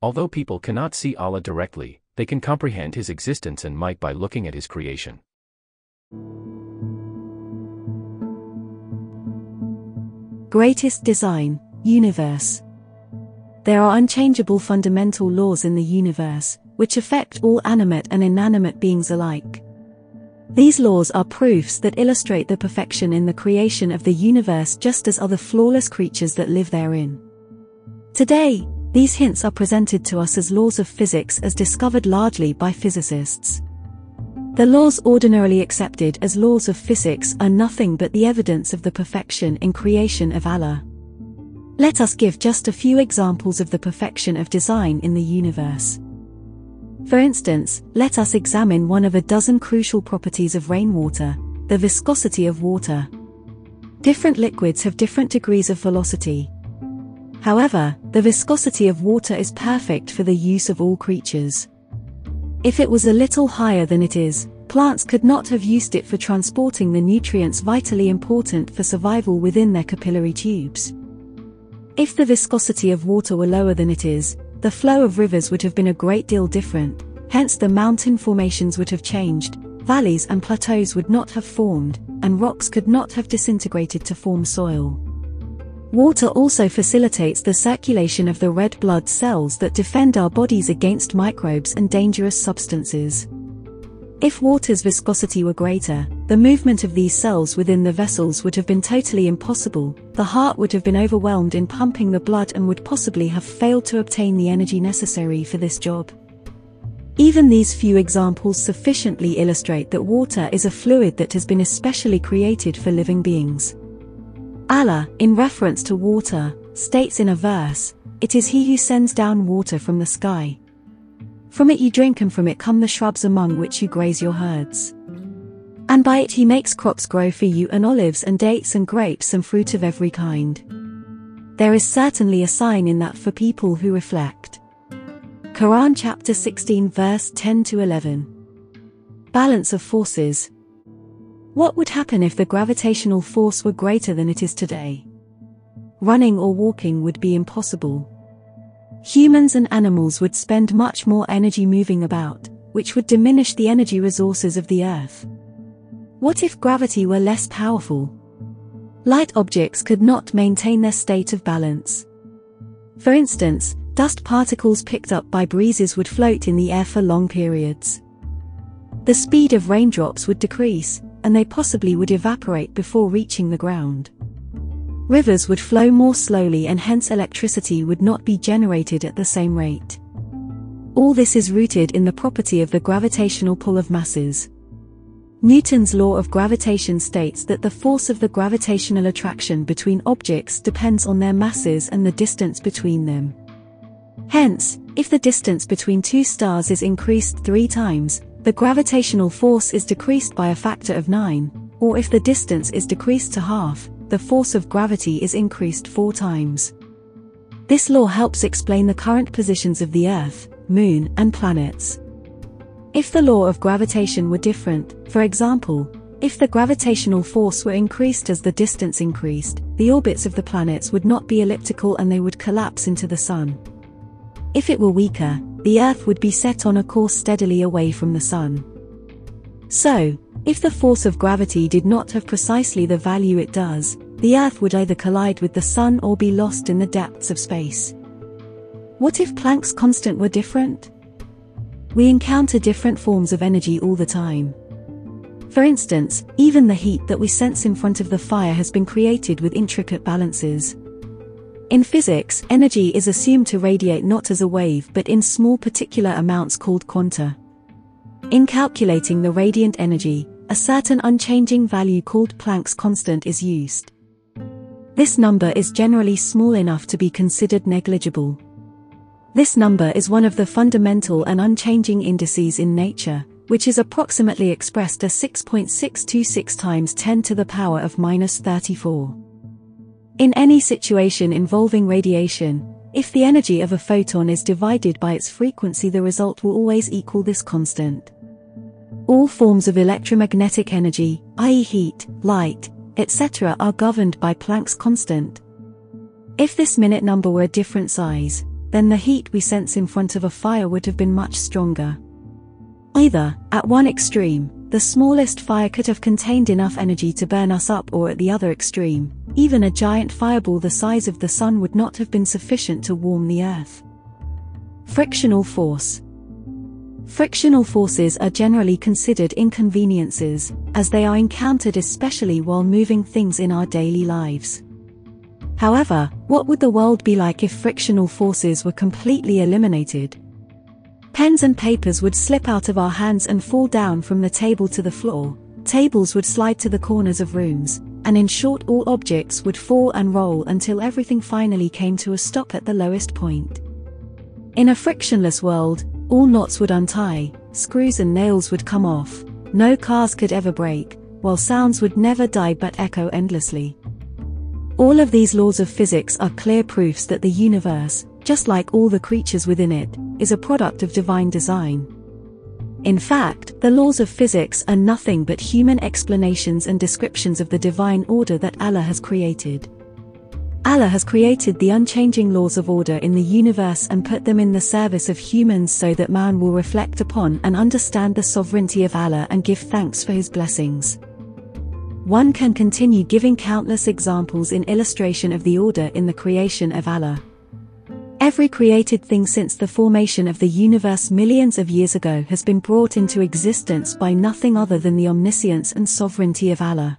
Although people cannot see Allah directly, they can comprehend His existence and might by looking at His creation. Greatest Design, Universe. There are unchangeable fundamental laws in the universe, which affect all animate and inanimate beings alike. These laws are proofs that illustrate the perfection in the creation of the universe just as the flawless creatures that live therein. Today, these hints are presented to us as laws of physics as discovered largely by physicists. The laws ordinarily accepted as laws of physics are nothing but the evidence of the perfection in creation of Allah. Let us give just a few examples of the perfection of design in the universe. For instance, let us examine one of a dozen crucial properties of rainwater, the viscosity of water. Different liquids have different degrees of velocity. However, the viscosity of water is perfect for the use of all creatures. If it was a little higher than it is, plants could not have used it for transporting the nutrients vitally important for survival within their capillary tubes. If the viscosity of water were lower than it is, the flow of rivers would have been a great deal different, hence the mountain formations would have changed, valleys and plateaus would not have formed, and rocks could not have disintegrated to form soil. Water also facilitates the circulation of the red blood cells that defend our bodies against microbes and dangerous substances. If water's viscosity were greater, the movement of these cells within the vessels would have been totally impossible, the heart would have been overwhelmed in pumping the blood and would possibly have failed to obtain the energy necessary for this job. Even these few examples sufficiently illustrate that water is a fluid that has been especially created for living beings. Allah, in reference to water, states in a verse, It is He who sends down water from the sky. From it you drink and from it come the shrubs among which you graze your herds. And by it he makes crops grow for you and olives and dates and grapes and fruit of every kind. There is certainly a sign in that for people who reflect. Quran chapter 16 verse 10 to 11. Balance of forces, what would happen if the gravitational force were greater than it is today? Running or walking would be impossible. Humans and animals would spend much more energy moving about, which would diminish the energy resources of the Earth. What if gravity were less powerful? Light objects could not maintain their state of balance. For instance, dust particles picked up by breezes would float in the air for long periods. The speed of raindrops would decrease, and they possibly would evaporate before reaching the ground. Rivers would flow more slowly and hence electricity would not be generated at the same rate. All this is rooted in the property of the gravitational pull of masses. Newton's law of gravitation states that the force of the gravitational attraction between objects depends on their masses and the distance between them. Hence, if the distance between two stars is increased three times, the gravitational force is decreased by a factor of 9, or if the distance is decreased to half, the force of gravity is increased four times. This law helps explain the current positions of the Earth, Moon, and planets. If the law of gravitation were different, for example, if the gravitational force were increased as the distance increased, the orbits of the planets would not be elliptical and they would collapse into the Sun. If it were weaker, the Earth would be set on a course steadily away from the Sun. So, if the force of gravity did not have precisely the value it does, the Earth would either collide with the Sun or be lost in the depths of space. What if Planck's constant were different? We encounter different forms of energy all the time. For instance, even the heat that we sense in front of the fire has been created with intricate balances. In physics, energy is assumed to radiate not as a wave but in small particular amounts called quanta. In calculating the radiant energy, a certain unchanging value called Planck's constant is used. This number is generally small enough to be considered negligible. This number is one of the fundamental and unchanging indices in nature, which is approximately expressed as 6.626 times 10 to the power of minus 34. In any situation involving radiation, if the energy of a photon is divided by its frequency the result will always equal this constant. All forms of electromagnetic energy, i.e. heat, light, etc. are governed by Planck's constant. If this minute number were a different size, then the heat we sense in front of a fire would have been much stronger. Either, at one extreme, the smallest fire could have contained enough energy to burn us up or at the other extreme, even a giant fireball the size of the sun would not have been sufficient to warm the earth. Frictional force. Frictional forces are generally considered inconveniences, as they are encountered especially while moving things in our daily lives. However, what would the world be like if frictional forces were completely eliminated? Pens and papers would slip out of our hands and fall down from the table to the floor, tables would slide to the corners of rooms, and in short all objects would fall and roll until everything finally came to a stop at the lowest point. In a frictionless world, all knots would untie, screws and nails would come off, no cars could ever brake, while sounds would never die but echo endlessly. All of these laws of physics are clear proofs that the universe, just like all the creatures within it, is a product of divine design. In fact, the laws of physics are nothing but human explanations and descriptions of the divine order that Allah has created. Allah has created the unchanging laws of order in the universe and put them in the service of humans so that man will reflect upon and understand the sovereignty of Allah and give thanks for his blessings. One can continue giving countless examples in illustration of the order in the creation of Allah. Every created thing since the formation of the universe millions of years ago has been brought into existence by nothing other than the omniscience and sovereignty of Allah.